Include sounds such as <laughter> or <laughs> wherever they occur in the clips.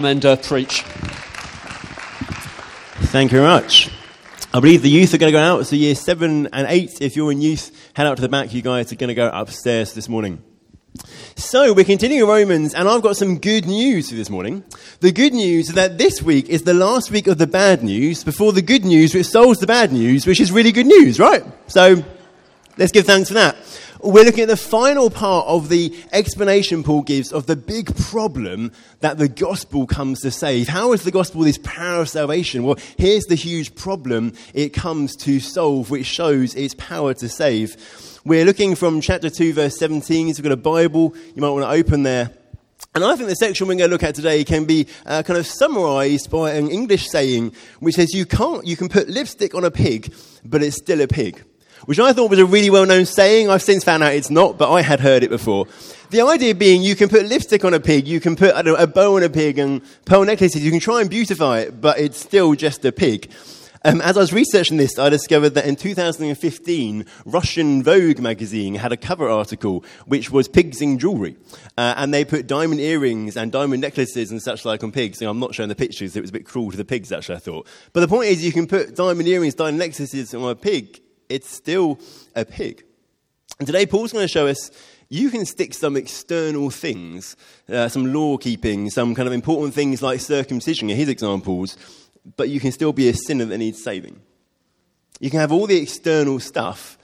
and uh, preach. Thank you very much. I believe the youth are going to go out. So year seven and eight, if you're in youth, head out to the back. You guys are going to go upstairs this morning. So we're continuing Romans, and I've got some good news for this morning. The good news is that this week is the last week of the bad news before the good news, which solves the bad news, which is really good news, right? So let's give thanks for that. We're looking at the final part of the explanation Paul gives of the big problem that the gospel comes to save. How is the gospel this power of salvation? Well, here's the huge problem it comes to solve, which shows its power to save. We're looking from chapter 2, verse 17. So we've got a Bible. You might want to open there. And I think the section we're going to look at today can be uh, kind of summarized by an English saying which says you can't, you can put lipstick on a pig, but it's still a pig which I thought was a really well known saying. I've since found out it's not, but I had heard it before. The idea being you can put lipstick on a pig, you can put know, a bow on a pig and pearl necklaces, you can try and beautify it, but it's still just a pig. Um, as I was researching this, I discovered that in 2015, Russian Vogue magazine had a cover article which was pigs in jewelry. Uh, and they put diamond earrings and diamond necklaces and such like on pigs. I'm not showing the pictures, it was a bit cruel to the pigs, actually, I thought. But the point is, you can put diamond earrings, diamond necklaces on a pig, it's still a pig. And today, Paul's going to show us you can stick some external things, uh, some law keeping, some kind of important things like circumcision, in his examples, but you can still be a sinner that needs saving. You can have all the external stuff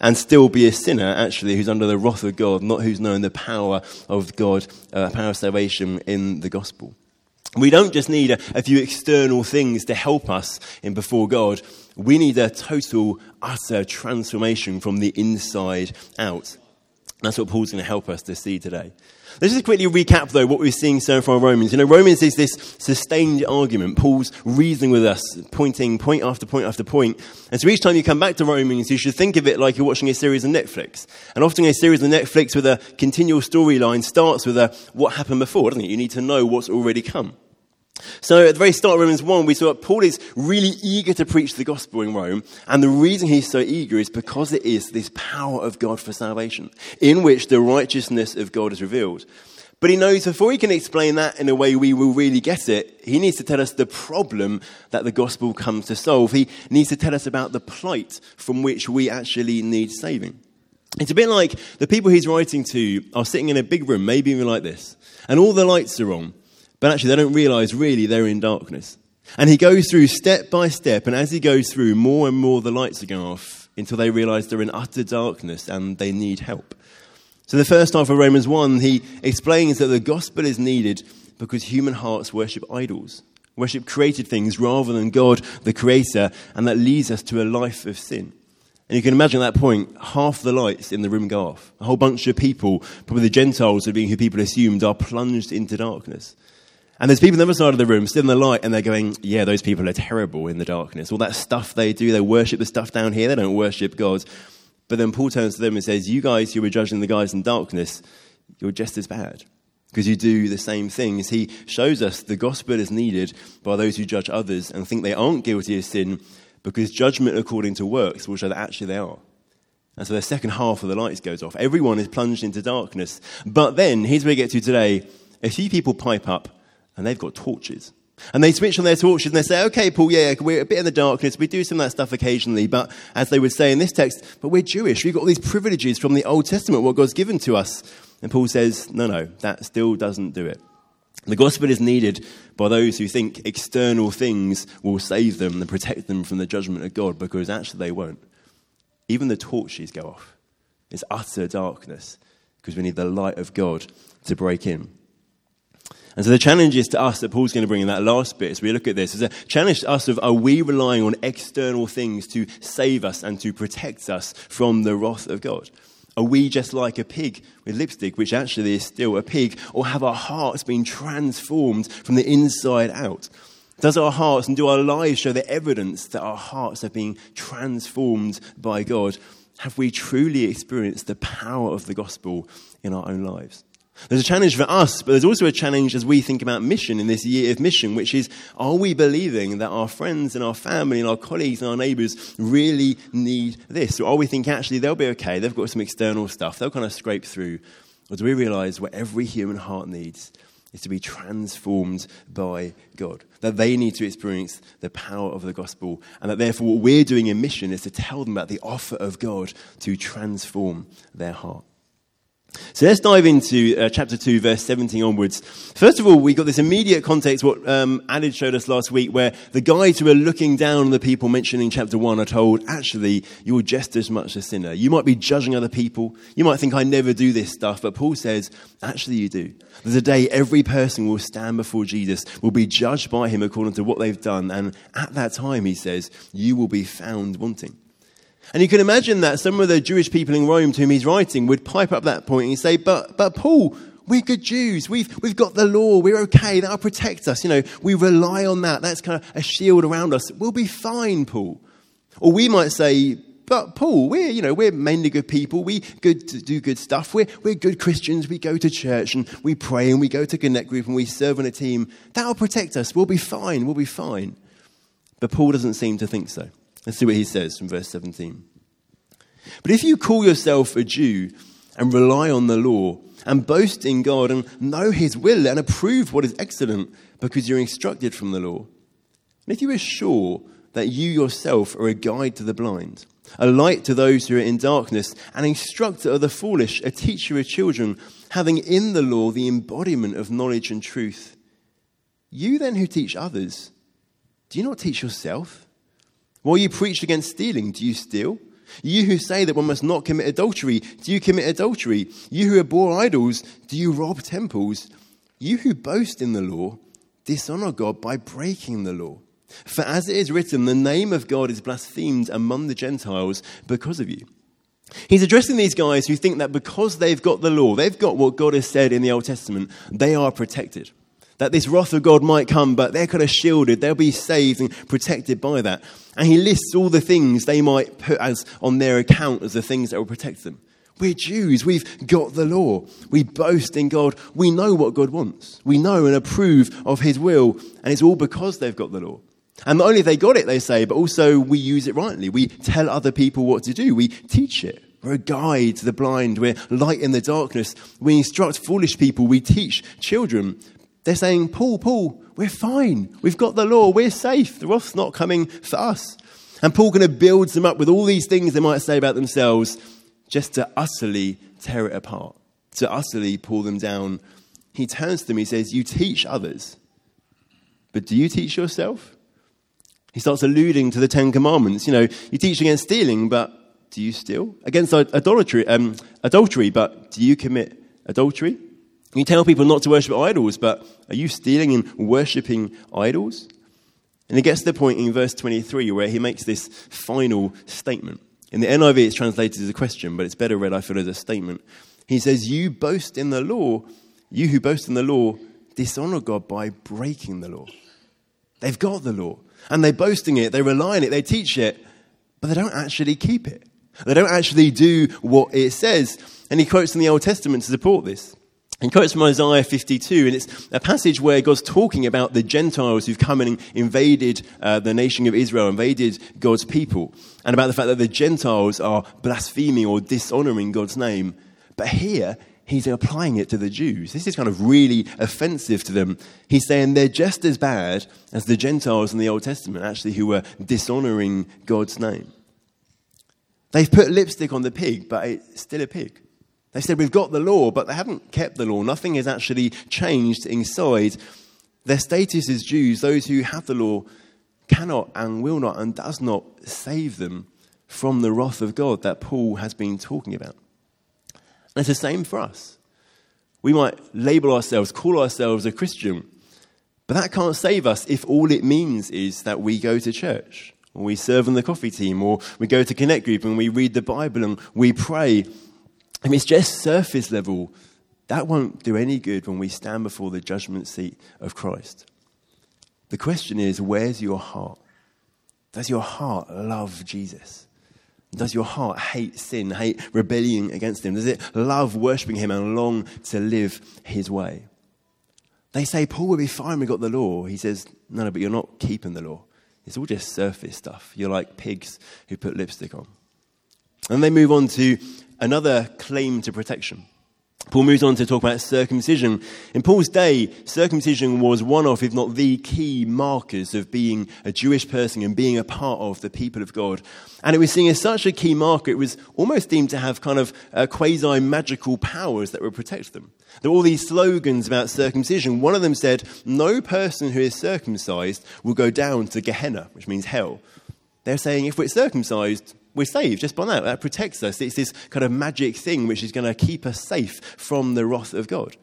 and still be a sinner, actually, who's under the wrath of God, not who's known the power of God, uh, power of salvation in the gospel. We don't just need a, a few external things to help us in before God. We need a total, utter transformation from the inside out. That's what Paul's going to help us to see today. Let's just quickly recap, though, what we're seeing so far in Romans. You know, Romans is this sustained argument. Paul's reasoning with us, pointing point after point after point. And so each time you come back to Romans, you should think of it like you're watching a series on Netflix. And often a series on Netflix with a continual storyline starts with a what happened before, doesn't it? You need to know what's already come. So at the very start of Romans 1, we saw that Paul is really eager to preach the gospel in Rome. And the reason he's so eager is because it is this power of God for salvation, in which the righteousness of God is revealed. But he knows before he can explain that in a way we will really get it, he needs to tell us the problem that the gospel comes to solve. He needs to tell us about the plight from which we actually need saving. It's a bit like the people he's writing to are sitting in a big room, maybe even like this, and all the lights are on. But actually, they don't realize really they're in darkness. And he goes through step by step, and as he goes through, more and more the lights are going off until they realize they're in utter darkness and they need help. So, the first half of Romans 1, he explains that the gospel is needed because human hearts worship idols, worship created things rather than God, the creator, and that leads us to a life of sin. And you can imagine at that point, half the lights in the room go off. A whole bunch of people, probably the Gentiles, being who people assumed, are plunged into darkness. And there's people on the other side of the room, still in the light, and they're going, Yeah, those people are terrible in the darkness. All that stuff they do, they worship the stuff down here, they don't worship God. But then Paul turns to them and says, You guys who are judging the guys in darkness, you're just as bad because you do the same things. He shows us the gospel is needed by those who judge others and think they aren't guilty of sin because judgment according to works will show that actually they are. And so the second half of the lights goes off. Everyone is plunged into darkness. But then, here's where we get to today. A few people pipe up and they've got torches. And they switch on their torches and they say, okay, Paul, yeah, we're a bit in the darkness. We do some of that stuff occasionally. But as they would say in this text, but we're Jewish. We've got all these privileges from the Old Testament, what God's given to us. And Paul says, no, no, that still doesn't do it. The gospel is needed by those who think external things will save them and protect them from the judgment of God because actually they won't. Even the torches go off. It's utter darkness because we need the light of God to break in. And so the challenge is to us that Paul's going to bring in that last bit as we look at this is a challenge to us of are we relying on external things to save us and to protect us from the wrath of God? Are we just like a pig with lipstick, which actually is still a pig, or have our hearts been transformed from the inside out? Does our hearts and do our lives show the evidence that our hearts are being transformed by God? Have we truly experienced the power of the gospel in our own lives? There's a challenge for us, but there's also a challenge as we think about mission in this year of mission, which is are we believing that our friends and our family and our colleagues and our neighbours really need this? Or are we thinking actually they'll be okay, they've got some external stuff, they'll kind of scrape through? Or do we realise what every human heart needs is to be transformed by God. That they need to experience the power of the gospel, and that therefore what we're doing in mission is to tell them about the offer of God to transform their heart. So let's dive into uh, chapter 2, verse 17 onwards. First of all, we got this immediate context, what um, Adid showed us last week, where the guys who are looking down on the people mentioned in chapter 1 are told, actually, you're just as much a sinner. You might be judging other people. You might think, I never do this stuff. But Paul says, actually, you do. There's a day every person will stand before Jesus, will be judged by him according to what they've done. And at that time, he says, you will be found wanting. And you can imagine that some of the Jewish people in Rome to whom he's writing would pipe up that point and say, but, but Paul, we're good Jews. We've, we've got the law. We're okay. That'll protect us. You know, we rely on that. That's kind of a shield around us. We'll be fine, Paul. Or we might say, but Paul, we're, you know, we're mainly good people. We good to do good stuff. We're, we're good Christians. We go to church and we pray and we go to Connect Group and we serve on a team. That'll protect us. We'll be fine. We'll be fine. But Paul doesn't seem to think so. Let's see what he says from verse 17. But if you call yourself a Jew and rely on the law and boast in God and know his will and approve what is excellent because you're instructed from the law, and if you are sure that you yourself are a guide to the blind, a light to those who are in darkness, an instructor of the foolish, a teacher of children, having in the law the embodiment of knowledge and truth, you then who teach others, do you not teach yourself? While you preach against stealing, do you steal? You who say that one must not commit adultery, do you commit adultery? You who abhor idols, do you rob temples? You who boast in the law, dishonor God by breaking the law. For as it is written, the name of God is blasphemed among the Gentiles because of you. He's addressing these guys who think that because they've got the law, they've got what God has said in the Old Testament, they are protected that this wrath of God might come, but they're kind of shielded. They'll be saved and protected by that. And he lists all the things they might put as on their account as the things that will protect them. We're Jews. We've got the law. We boast in God. We know what God wants. We know and approve of his will. And it's all because they've got the law. And not only they got it, they say, but also we use it rightly. We tell other people what to do. We teach it. We're a guide to the blind. We're light in the darkness. We instruct foolish people. We teach children. They're saying, Paul, Paul, we're fine. We've got the law. We're safe. The wrath's not coming for us. And Paul kind of builds them up with all these things they might say about themselves just to utterly tear it apart, to utterly pull them down. He turns to them, he says, You teach others, but do you teach yourself? He starts alluding to the Ten Commandments. You know, you teach against stealing, but do you steal? Against idolatry, um, adultery, but do you commit adultery? You tell people not to worship idols, but are you stealing and worshipping idols? And he gets to the point in verse 23 where he makes this final statement. In the NIV, it's translated as a question, but it's better read, I feel, as a statement. He says, You boast in the law, you who boast in the law, dishonor God by breaking the law. They've got the law, and they're boasting it, they rely on it, they teach it, but they don't actually keep it. They don't actually do what it says. And he quotes in the Old Testament to support this. He quotes from Isaiah 52, and it's a passage where God's talking about the Gentiles who've come and invaded uh, the nation of Israel, invaded God's people, and about the fact that the Gentiles are blaspheming or dishonoring God's name. But here, he's applying it to the Jews. This is kind of really offensive to them. He's saying they're just as bad as the Gentiles in the Old Testament, actually, who were dishonoring God's name. They've put lipstick on the pig, but it's still a pig. They said, We've got the law, but they haven't kept the law. Nothing has actually changed inside. Their status as Jews, those who have the law, cannot and will not and does not save them from the wrath of God that Paul has been talking about. And it's the same for us. We might label ourselves, call ourselves a Christian, but that can't save us if all it means is that we go to church, or we serve on the coffee team, or we go to Connect Group and we read the Bible and we pray if it's just surface level, that won't do any good when we stand before the judgment seat of Christ. The question is, where's your heart? Does your heart love Jesus? Does your heart hate sin, hate rebellion against him? Does it love worshipping him and long to live his way? They say, Paul will be fine, we got the law. He says, no, no, but you're not keeping the law. It's all just surface stuff. You're like pigs who put lipstick on. And they move on to another claim to protection. Paul moves on to talk about circumcision. In Paul's day, circumcision was one of, if not the key markers of being a Jewish person and being a part of the people of God. And it was seen as such a key marker, it was almost deemed to have kind of uh, quasi magical powers that would protect them. There were all these slogans about circumcision. One of them said, No person who is circumcised will go down to Gehenna, which means hell. They're saying if we're circumcised, we're saved just by that. That protects us. It's this kind of magic thing which is going to keep us safe from the wrath of God.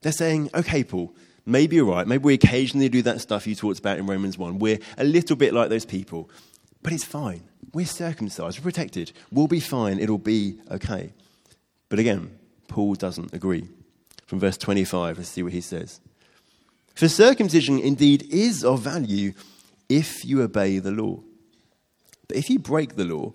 They're saying, okay, Paul, maybe you're right. Maybe we occasionally do that stuff you talked about in Romans 1. We're a little bit like those people, but it's fine. We're circumcised, we're protected. We'll be fine. It'll be okay. But again, Paul doesn't agree. From verse 25, let's see what he says. For circumcision indeed is of value if you obey the law. But if you break the law,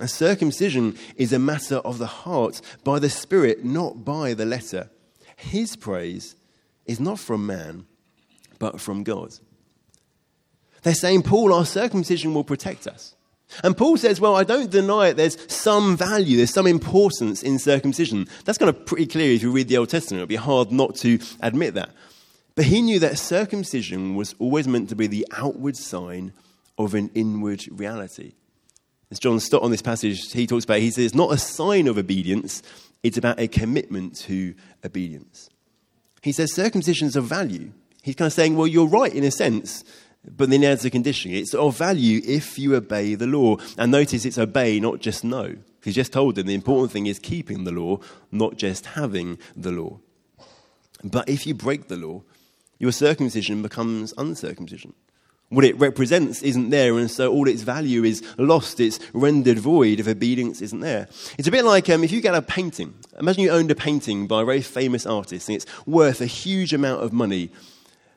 A circumcision is a matter of the heart by the Spirit, not by the letter. His praise is not from man, but from God. They're saying, Paul, our circumcision will protect us. And Paul says, Well, I don't deny it. There's some value, there's some importance in circumcision. That's kind of pretty clear if you read the Old Testament. It'd be hard not to admit that. But he knew that circumcision was always meant to be the outward sign of an inward reality. As John Stott on this passage, he talks about, he says, it's not a sign of obedience, it's about a commitment to obedience. He says circumcision is of value. He's kind of saying, well, you're right in a sense, but then adds a condition. It's of value if you obey the law. And notice it's obey, not just know. He's just told them the important thing is keeping the law, not just having the law. But if you break the law, your circumcision becomes uncircumcision what it represents isn't there, and so all its value is lost. It's rendered void if obedience isn't there. It's a bit like um, if you get a painting. Imagine you owned a painting by a very famous artist, and it's worth a huge amount of money.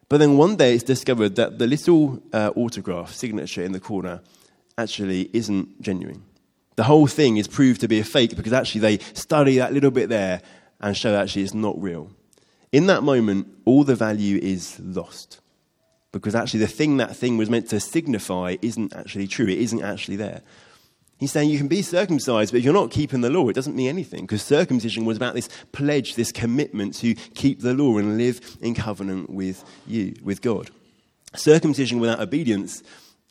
But then one day it's discovered that the little uh, autograph signature in the corner actually isn't genuine. The whole thing is proved to be a fake because actually they study that little bit there and show actually it's not real. In that moment, all the value is lost because actually the thing that thing was meant to signify isn't actually true. It isn't actually there. He's saying you can be circumcised, but if you're not keeping the law, it doesn't mean anything. Because circumcision was about this pledge, this commitment to keep the law and live in covenant with you, with God. Circumcision without obedience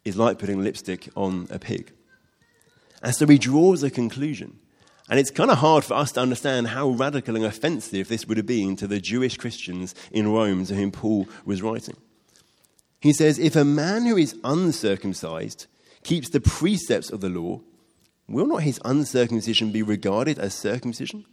is like putting lipstick on a pig. And so he draws a conclusion. And it's kind of hard for us to understand how radical and offensive this would have been to the Jewish Christians in Rome to whom Paul was writing. He says, If a man who is uncircumcised keeps the precepts of the law, will not his uncircumcision be regarded as circumcision?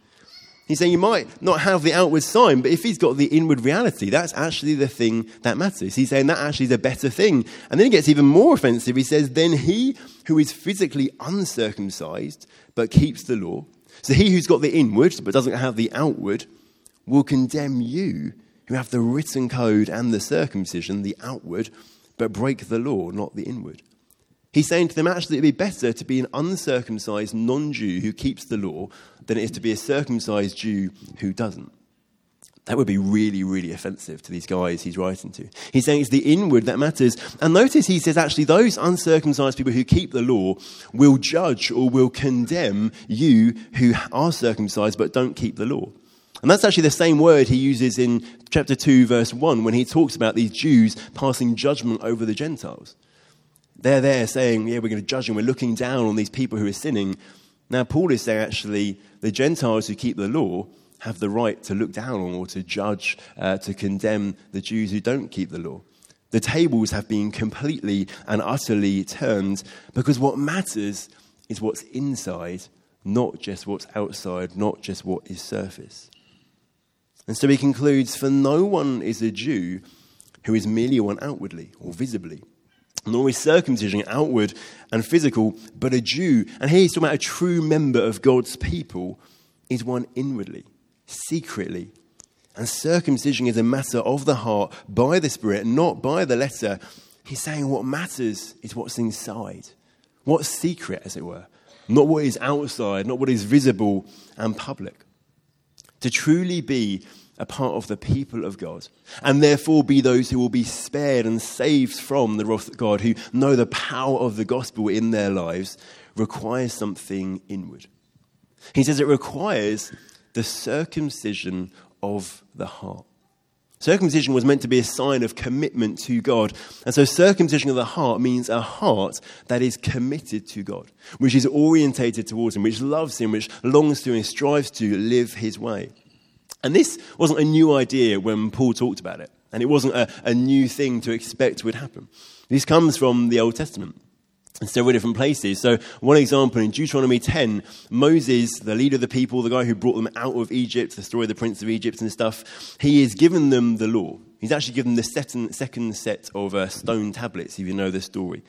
He's saying you might not have the outward sign, but if he's got the inward reality, that's actually the thing that matters. He's saying that actually is a better thing. And then he gets even more offensive. He says, Then he who is physically uncircumcised but keeps the law, so he who's got the inward but doesn't have the outward, will condemn you who have the written code and the circumcision, the outward, but break the law, not the inward. He's saying to them, actually, it'd be better to be an uncircumcised non Jew who keeps the law than it is to be a circumcised Jew who doesn't. That would be really, really offensive to these guys he's writing to. He's saying it's the inward that matters. And notice he says, actually, those uncircumcised people who keep the law will judge or will condemn you who are circumcised but don't keep the law. And that's actually the same word he uses in chapter 2, verse 1, when he talks about these Jews passing judgment over the Gentiles. They're there saying, Yeah, we're going to judge and we're looking down on these people who are sinning. Now, Paul is saying actually, the Gentiles who keep the law have the right to look down on or to judge, uh, to condemn the Jews who don't keep the law. The tables have been completely and utterly turned because what matters is what's inside, not just what's outside, not just what is surface. And so he concludes For no one is a Jew who is merely one outwardly or visibly, nor is circumcision outward and physical, but a Jew. And here he's talking about a true member of God's people is one inwardly, secretly. and circumcision is a matter of the heart by the Spirit, not by the letter, he's saying what matters is what's inside, what's secret, as it were, not what is outside, not what is visible and public. To truly be a part of the people of God, and therefore be those who will be spared and saved from the wrath of God, who know the power of the gospel in their lives, requires something inward. He says it requires the circumcision of the heart. Circumcision was meant to be a sign of commitment to God. And so, circumcision of the heart means a heart that is committed to God, which is orientated towards Him, which loves Him, which longs to and strives to live His way. And this wasn't a new idea when Paul talked about it. And it wasn't a, a new thing to expect would happen. This comes from the Old Testament in several different places. So, one example in Deuteronomy 10, Moses, the leader of the people, the guy who brought them out of Egypt, the story of the prince of Egypt and stuff, he has given them the law. He's actually given them the second set of uh, stone tablets, if you know the story.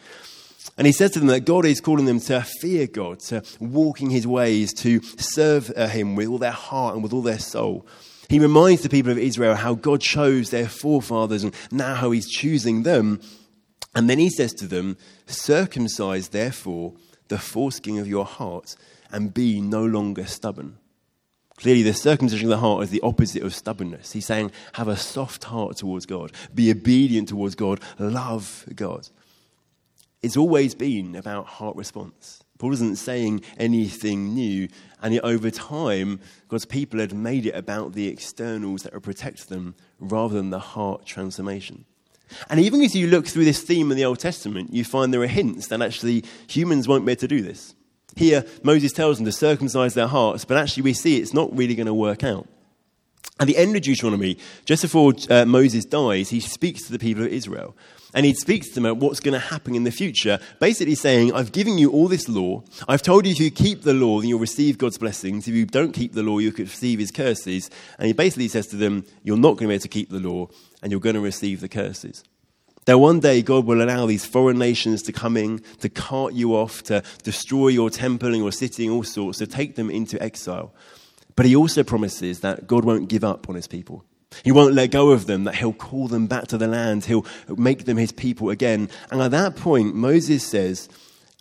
And he says to them that God is calling them to fear God, to walk in his ways, to serve uh, him with all their heart and with all their soul. He reminds the people of Israel how God chose their forefathers and now how he's choosing them. And then he says to them, Circumcise therefore the foreskin of your heart and be no longer stubborn. Clearly, the circumcision of the heart is the opposite of stubbornness. He's saying, have a soft heart towards God, be obedient towards God, love God it's always been about heart response. Paul isn't saying anything new, and yet over time, God's people had made it about the externals that would protect them rather than the heart transformation. And even as you look through this theme in the Old Testament, you find there are hints that actually humans won't be able to do this. Here, Moses tells them to circumcise their hearts, but actually we see it's not really going to work out. At the end of Deuteronomy, just before uh, Moses dies, he speaks to the people of Israel. And he speaks to them about what's going to happen in the future, basically saying, I've given you all this law. I've told you if you keep the law, then you'll receive God's blessings. If you don't keep the law, you could receive his curses. And he basically says to them, You're not going to be able to keep the law, and you're going to receive the curses. That one day God will allow these foreign nations to come in, to cart you off, to destroy your temple and your city and all sorts, to take them into exile. But he also promises that God won't give up on his people. He won't let go of them, that he'll call them back to the land. He'll make them his people again. And at that point, Moses says,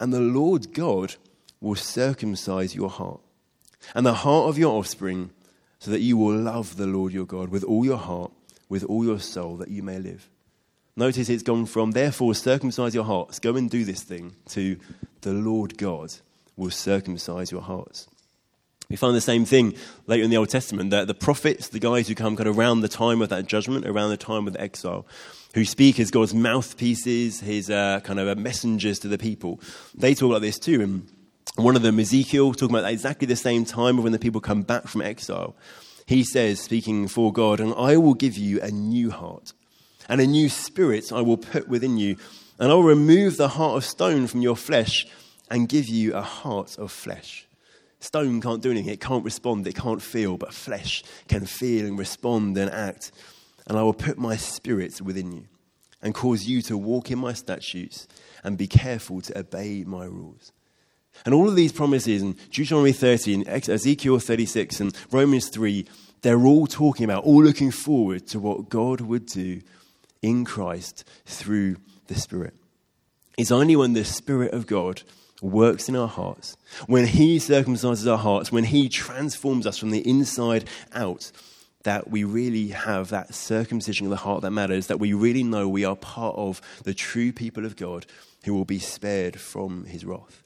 And the Lord God will circumcise your heart and the heart of your offspring, so that you will love the Lord your God with all your heart, with all your soul, that you may live. Notice it's gone from, therefore, circumcise your hearts, go and do this thing, to the Lord God will circumcise your hearts. We find the same thing later in the Old Testament that the prophets, the guys who come kind of around the time of that judgment, around the time of the exile, who speak as God's mouthpieces, his uh, kind of messengers to the people, they talk about this too. And one of them, Ezekiel, talking about exactly the same time of when the people come back from exile. He says, speaking for God, and I will give you a new heart, and a new spirit I will put within you, and I will remove the heart of stone from your flesh and give you a heart of flesh. Stone can't do anything, it can't respond, it can't feel, but flesh can feel and respond and act. And I will put my spirit within you and cause you to walk in my statutes and be careful to obey my rules. And all of these promises in Deuteronomy 30 and Ezekiel 36 and Romans 3, they're all talking about, all looking forward to what God would do in Christ through the Spirit. It's only when the Spirit of God works in our hearts, when He circumcises our hearts, when He transforms us from the inside out, that we really have that circumcision of the heart that matters, that we really know we are part of the true people of God who will be spared from His wrath.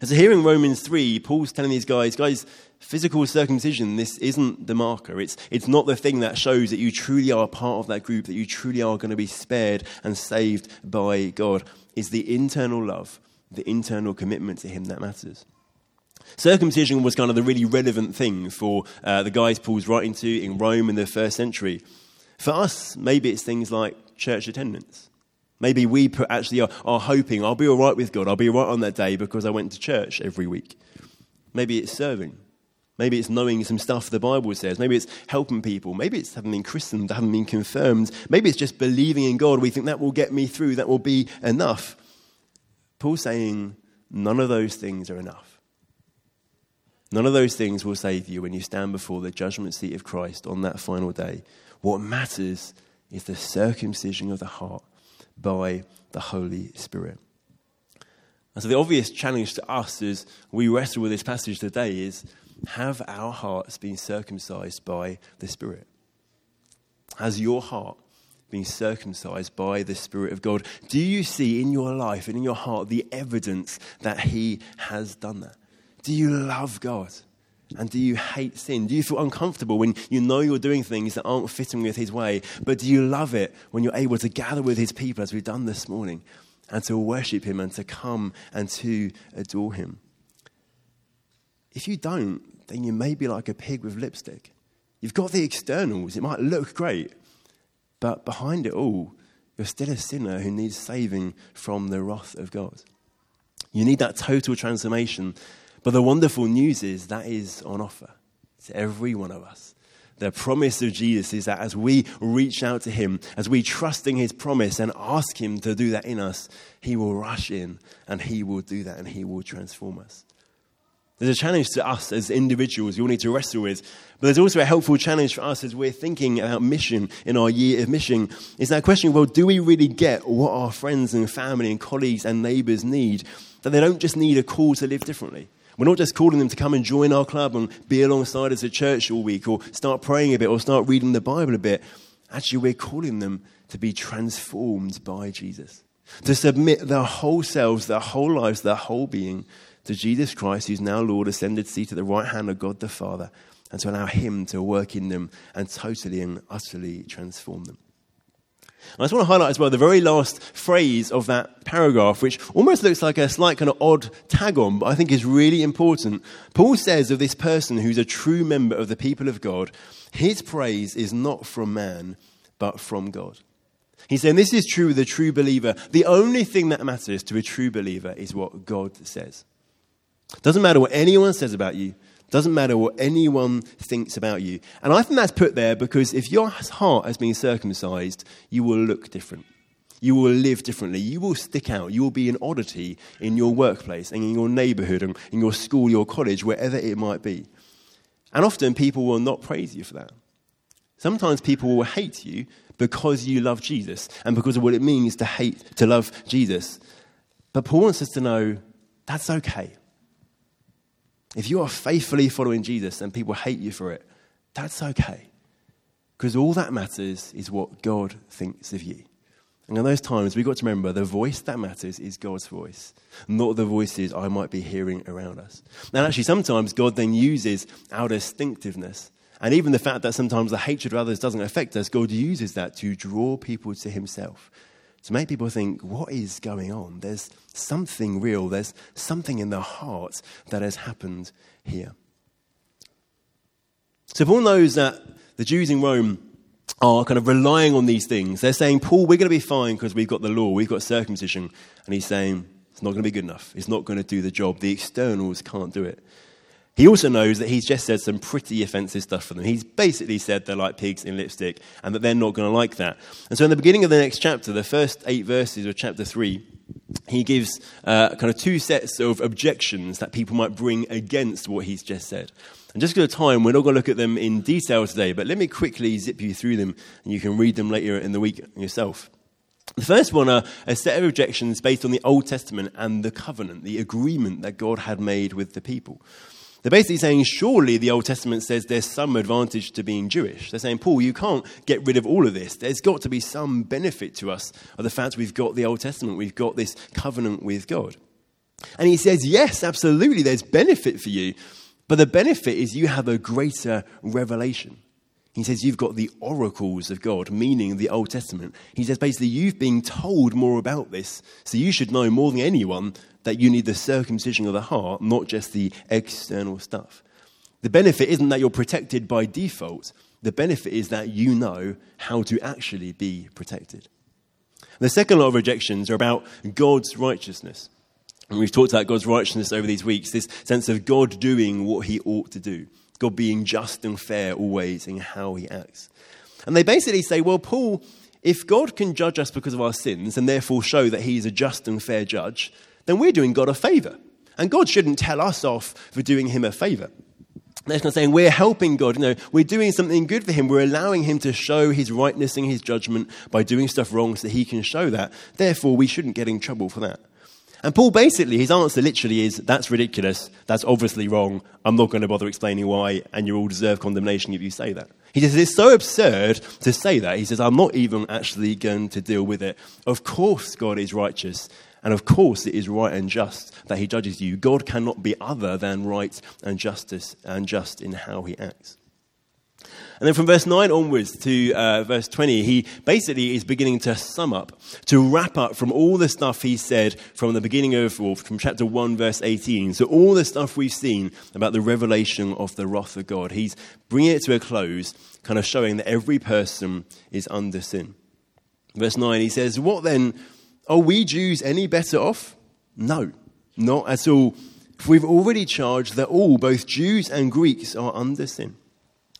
And so here in Romans 3, Paul's telling these guys, guys, physical circumcision, this isn't the marker. It's, it's not the thing that shows that you truly are part of that group, that you truly are going to be spared and saved by God. It's the internal love the internal commitment to Him that matters. Circumcision was kind of the really relevant thing for uh, the guys Paul's writing to in Rome in the first century. For us, maybe it's things like church attendance. Maybe we put, actually are, are hoping, I'll be all right with God, I'll be all right on that day because I went to church every week. Maybe it's serving. Maybe it's knowing some stuff the Bible says. Maybe it's helping people. Maybe it's having been christened, having been confirmed. Maybe it's just believing in God. We think that will get me through, that will be enough. Paul's saying none of those things are enough. None of those things will save you when you stand before the judgment seat of Christ on that final day. What matters is the circumcision of the heart by the Holy Spirit. And so, the obvious challenge to us as we wrestle with this passage today is have our hearts been circumcised by the Spirit? Has your heart been circumcised by the Spirit of God? Do you see in your life and in your heart the evidence that He has done that? Do you love God? And do you hate sin? Do you feel uncomfortable when you know you're doing things that aren't fitting with His way? But do you love it when you're able to gather with His people, as we've done this morning, and to worship Him and to come and to adore Him? If you don't, then you may be like a pig with lipstick. You've got the externals, it might look great, but behind it all, you're still a sinner who needs saving from the wrath of God. You need that total transformation but the wonderful news is that is on offer to every one of us. The promise of Jesus is that as we reach out to Him, as we trust in His promise and ask Him to do that in us, He will rush in and He will do that and He will transform us. There's a challenge to us as individuals you all need to wrestle with, but there's also a helpful challenge for us as we're thinking about mission in our year of mission. Is that question, well, do we really get what our friends and family and colleagues and neighbours need? That they don't just need a call to live differently we're not just calling them to come and join our club and be alongside us at church all week or start praying a bit or start reading the Bible a bit. Actually, we're calling them to be transformed by Jesus, to submit their whole selves, their whole lives, their whole being to Jesus Christ, who's now Lord, ascended seat at the right hand of God the Father, and to allow Him to work in them and totally and utterly transform them. I just want to highlight as well the very last phrase of that paragraph, which almost looks like a slight kind of odd tag on, but I think is really important. Paul says of this person who's a true member of the people of God, his praise is not from man, but from God. He's saying this is true with a true believer. The only thing that matters to a true believer is what God says. Doesn't matter what anyone says about you, doesn't matter what anyone thinks about you. And I think that's put there because if your heart has been circumcised, you will look different. You will live differently. You will stick out. You will be an oddity in your workplace and in your neighborhood and in your school, your college, wherever it might be. And often people will not praise you for that. Sometimes people will hate you because you love Jesus and because of what it means to hate, to love Jesus. But Paul wants us to know that's okay. If you are faithfully following Jesus and people hate you for it, that's okay. Because all that matters is what God thinks of you. And in those times, we've got to remember the voice that matters is God's voice, not the voices I might be hearing around us. And actually, sometimes God then uses our distinctiveness and even the fact that sometimes the hatred of others doesn't affect us, God uses that to draw people to Himself to make people think, what is going on? There's something real, there's something in the heart that has happened here. So Paul knows that the Jews in Rome are kind of relying on these things. They're saying, Paul, we're going to be fine because we've got the law, we've got circumcision. And he's saying, it's not going to be good enough. It's not going to do the job. The externals can't do it. He also knows that he's just said some pretty offensive stuff for them. He's basically said they're like pigs in lipstick and that they're not going to like that. And so, in the beginning of the next chapter, the first eight verses of chapter 3, he gives uh, kind of two sets of objections that people might bring against what he's just said. And just because of time, we're not going to look at them in detail today, but let me quickly zip you through them and you can read them later in the week yourself. The first one are a set of objections based on the Old Testament and the covenant, the agreement that God had made with the people. They're basically saying, surely the Old Testament says there's some advantage to being Jewish. They're saying, Paul, you can't get rid of all of this. There's got to be some benefit to us of the fact we've got the Old Testament, we've got this covenant with God. And he says, yes, absolutely, there's benefit for you, but the benefit is you have a greater revelation. He says you've got the oracles of God, meaning the Old Testament. He says basically you've been told more about this, so you should know more than anyone that you need the circumcision of the heart, not just the external stuff. The benefit isn't that you're protected by default, the benefit is that you know how to actually be protected. The second lot of rejections are about God's righteousness. And we've talked about God's righteousness over these weeks, this sense of God doing what he ought to do, God being just and fair always in how he acts. And they basically say, well, Paul, if God can judge us because of our sins and therefore show that he is a just and fair judge, then we're doing God a favor. And God shouldn't tell us off for doing him a favor. That's not saying we're helping God. Know, we're doing something good for him. We're allowing him to show his rightness and his judgment by doing stuff wrong so that he can show that. Therefore, we shouldn't get in trouble for that. And Paul basically, his answer literally is, that's ridiculous. That's obviously wrong. I'm not going to bother explaining why, and you all deserve condemnation if you say that. He says, it's so absurd to say that. He says, I'm not even actually going to deal with it. Of course, God is righteous. And of course, it is right and just that he judges you. God cannot be other than right and justice and just in how he acts. And then from verse 9 onwards to uh, verse 20, he basically is beginning to sum up, to wrap up from all the stuff he said from the beginning of, or from chapter 1, verse 18. So, all the stuff we've seen about the revelation of the wrath of God, he's bringing it to a close, kind of showing that every person is under sin. Verse 9, he says, What then? Are we Jews any better off? No, not at all. We've already charged that all, both Jews and Greeks, are under sin.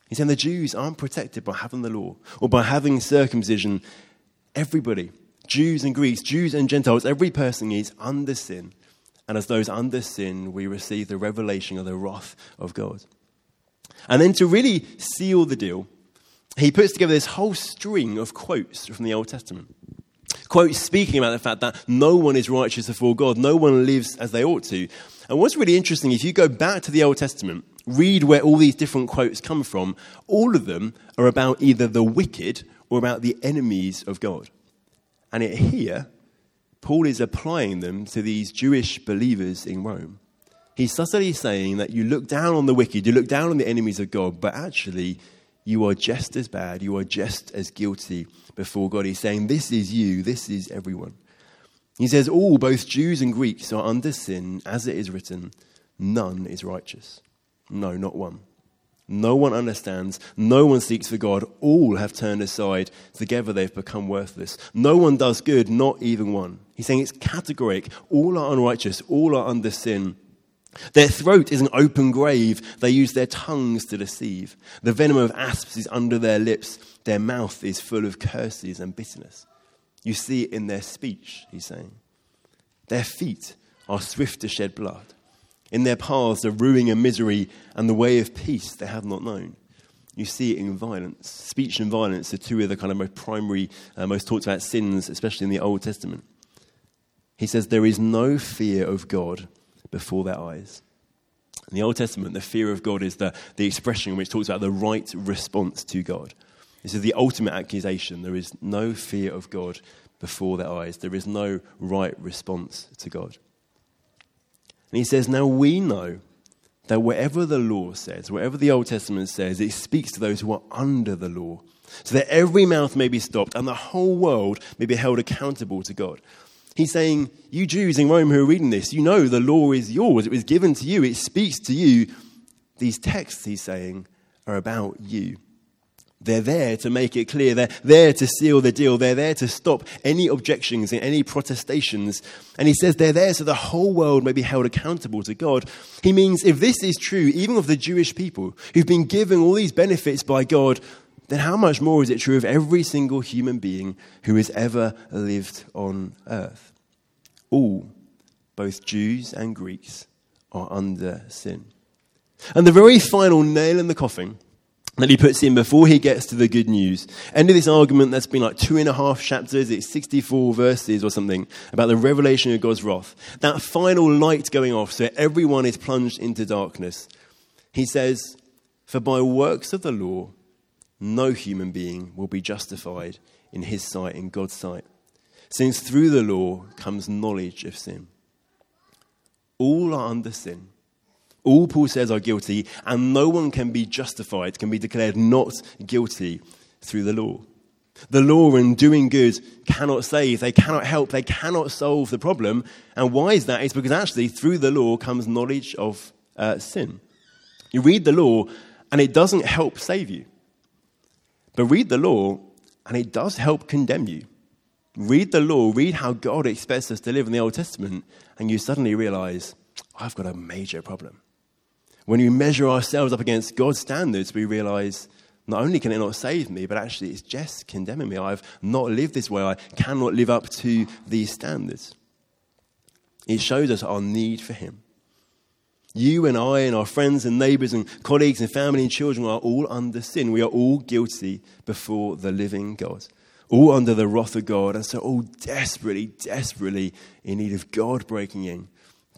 He's saying the Jews aren't protected by having the law or by having circumcision. Everybody, Jews and Greeks, Jews and Gentiles, every person is under sin. And as those under sin, we receive the revelation of the wrath of God. And then to really seal the deal, he puts together this whole string of quotes from the Old Testament. Quotes speaking about the fact that no one is righteous before God, no one lives as they ought to. And what's really interesting, if you go back to the Old Testament, read where all these different quotes come from, all of them are about either the wicked or about the enemies of God. And it, here, Paul is applying them to these Jewish believers in Rome. He's subtly saying that you look down on the wicked, you look down on the enemies of God, but actually, you are just as bad, you are just as guilty before God. He's saying, This is you, this is everyone. He says, All, both Jews and Greeks, are under sin, as it is written, none is righteous. No, not one. No one understands. No one seeks for God. All have turned aside. Together they've become worthless. No one does good, not even one. He's saying it's categoric. All are unrighteous. All are under sin. Their throat is an open grave. They use their tongues to deceive. The venom of asps is under their lips. Their mouth is full of curses and bitterness. You see it in their speech, he's saying. Their feet are swift to shed blood. In their paths are ruin and misery, and the way of peace they have not known. You see it in violence. Speech and violence are two of the kind of most primary, uh, most talked about sins, especially in the Old Testament. He says, There is no fear of God before their eyes. In the Old Testament, the fear of God is the, the expression which talks about the right response to God. This is the ultimate accusation. There is no fear of God before their eyes, there is no right response to God. And he says, Now we know that whatever the law says, whatever the Old Testament says, it speaks to those who are under the law, so that every mouth may be stopped and the whole world may be held accountable to God. He's saying, You Jews in Rome who are reading this, you know the law is yours. It was given to you. It speaks to you. These texts, he's saying, are about you. They're there to make it clear. They're there to seal the deal. They're there to stop any objections and any protestations. And he says they're there so the whole world may be held accountable to God. He means if this is true, even of the Jewish people who've been given all these benefits by God, then how much more is it true of every single human being who has ever lived on earth? All, both Jews and Greeks, are under sin. And the very final nail in the coffin that he puts in before he gets to the good news. End of this argument that's been like two and a half chapters, it's 64 verses or something, about the revelation of God's wrath. That final light going off so everyone is plunged into darkness. He says, For by works of the law, no human being will be justified in his sight, in God's sight, since through the law comes knowledge of sin. All are under sin all Paul says are guilty, and no one can be justified, can be declared not guilty through the law. The law and doing good cannot save, they cannot help, they cannot solve the problem. And why is that? It's because actually through the law comes knowledge of uh, sin. You read the law, and it doesn't help save you. But read the law, and it does help condemn you. Read the law, read how God expects us to live in the Old Testament, and you suddenly realize, I've got a major problem when we measure ourselves up against God's standards, we realize not only can it not save me, but actually it's just condemning me. I've not lived this way. I cannot live up to these standards. It shows us our need for Him. You and I and our friends and neighbors and colleagues and family and children are all under sin. We are all guilty before the living God, all under the wrath of God, and so all desperately, desperately in need of God breaking in,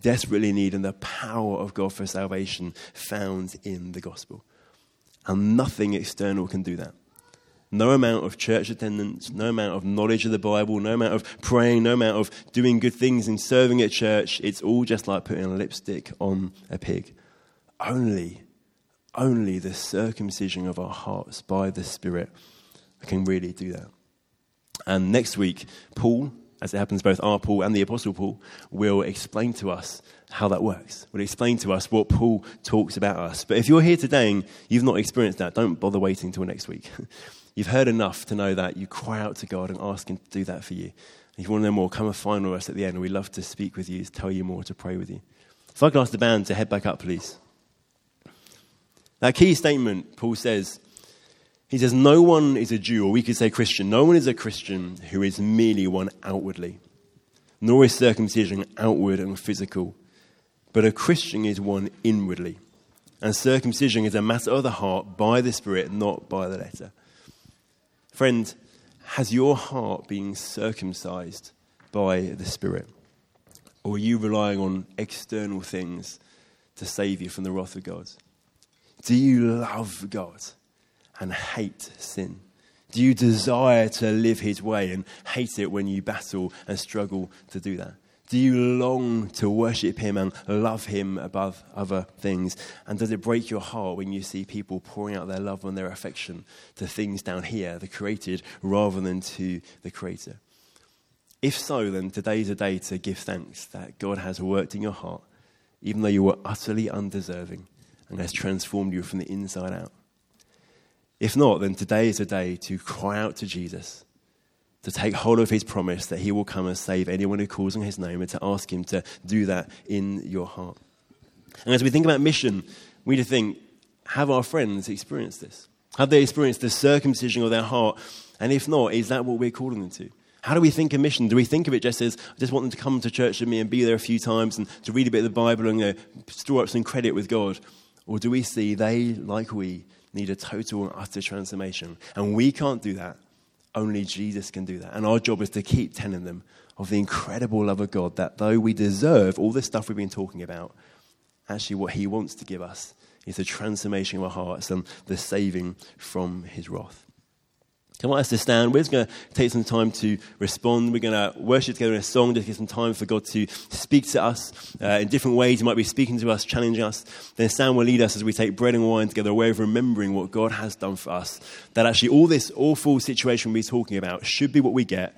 desperately needing the power of God for salvation found in the gospel. And nothing external can do that. No amount of church attendance, no amount of knowledge of the Bible, no amount of praying, no amount of doing good things and serving at church. It's all just like putting a lipstick on a pig. Only, only the circumcision of our hearts by the Spirit can really do that. And next week, Paul, as it happens, both our Paul and the Apostle Paul, will explain to us how that works. Will explain to us what Paul talks about us. But if you're here today and you've not experienced that, don't bother waiting until next week. <laughs> You've heard enough to know that you cry out to God and ask Him to do that for you. If you want to know more, come and find us at the end. We'd love to speak with you, to tell you more, to pray with you. If I could ask the band to head back up, please. That key statement, Paul says, he says, No one is a Jew, or we could say Christian. No one is a Christian who is merely one outwardly, nor is circumcision outward and physical, but a Christian is one inwardly. And circumcision is a matter of the heart by the Spirit, not by the letter. Friend, has your heart been circumcised by the Spirit? Or are you relying on external things to save you from the wrath of God? Do you love God and hate sin? Do you desire to live His way and hate it when you battle and struggle to do that? Do you long to worship Him and love Him above other things? And does it break your heart when you see people pouring out their love and their affection to things down here, the created, rather than to the Creator? If so, then today is a day to give thanks that God has worked in your heart, even though you were utterly undeserving, and has transformed you from the inside out. If not, then today is a day to cry out to Jesus to take hold of his promise that he will come and save anyone who calls on his name and to ask him to do that in your heart. And as we think about mission, we need to think have our friends experienced this? Have they experienced the circumcision of their heart? And if not, is that what we're calling them to? How do we think of mission? Do we think of it just as I just want them to come to church with me and be there a few times and to read a bit of the Bible and you know, store up some credit with God? Or do we see they, like we, need a total and utter transformation? And we can't do that only Jesus can do that. And our job is to keep telling them of the incredible love of God that though we deserve all this stuff we've been talking about, actually what He wants to give us is the transformation of our hearts and the saving from His wrath. I want us to stand. We're just going to take some time to respond. We're going to worship together in a song to give some time for God to speak to us uh, in different ways. He might be speaking to us, challenging us. Then Sam will lead us as we take bread and wine together, a way of remembering what God has done for us. That actually all this awful situation we're talking about should be what we get,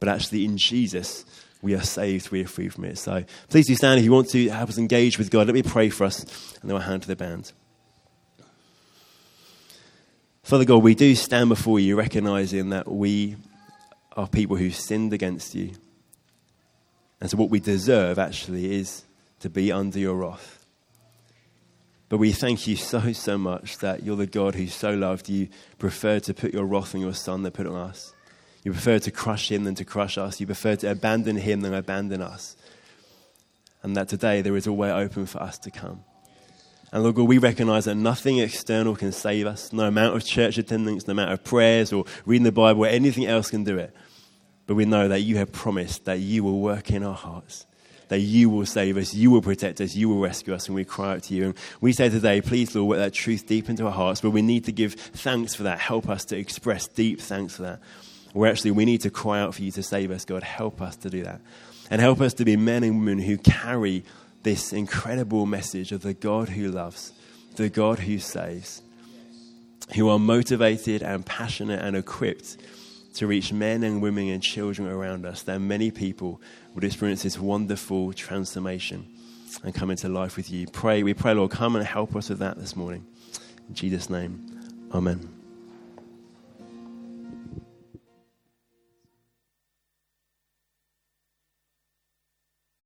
but actually in Jesus, we are saved, we are free from it. So please do stand if you want to help us engage with God. Let me pray for us, and then we'll hand to the band. Father God, we do stand before you recognizing that we are people who sinned against you. And so, what we deserve actually is to be under your wrath. But we thank you so, so much that you're the God who so loved you, preferred to put your wrath on your Son than put on us. You prefer to crush him than to crush us. You prefer to abandon him than abandon us. And that today there is a way open for us to come. And Lord God, we recognize that nothing external can save us. No amount of church attendance, no amount of prayers or reading the Bible or anything else can do it. But we know that you have promised that you will work in our hearts, that you will save us, you will protect us, you will rescue us, and we cry out to you. And we say today, please, Lord, work that truth deep into our hearts, but we need to give thanks for that. Help us to express deep thanks for that. Where actually we need to cry out for you to save us, God. Help us to do that. And help us to be men and women who carry this incredible message of the God who loves, the God who saves, who are motivated and passionate and equipped to reach men and women and children around us, that many people would experience this wonderful transformation and come into life with you. Pray, we pray, Lord, come and help us with that this morning. In Jesus' name, amen.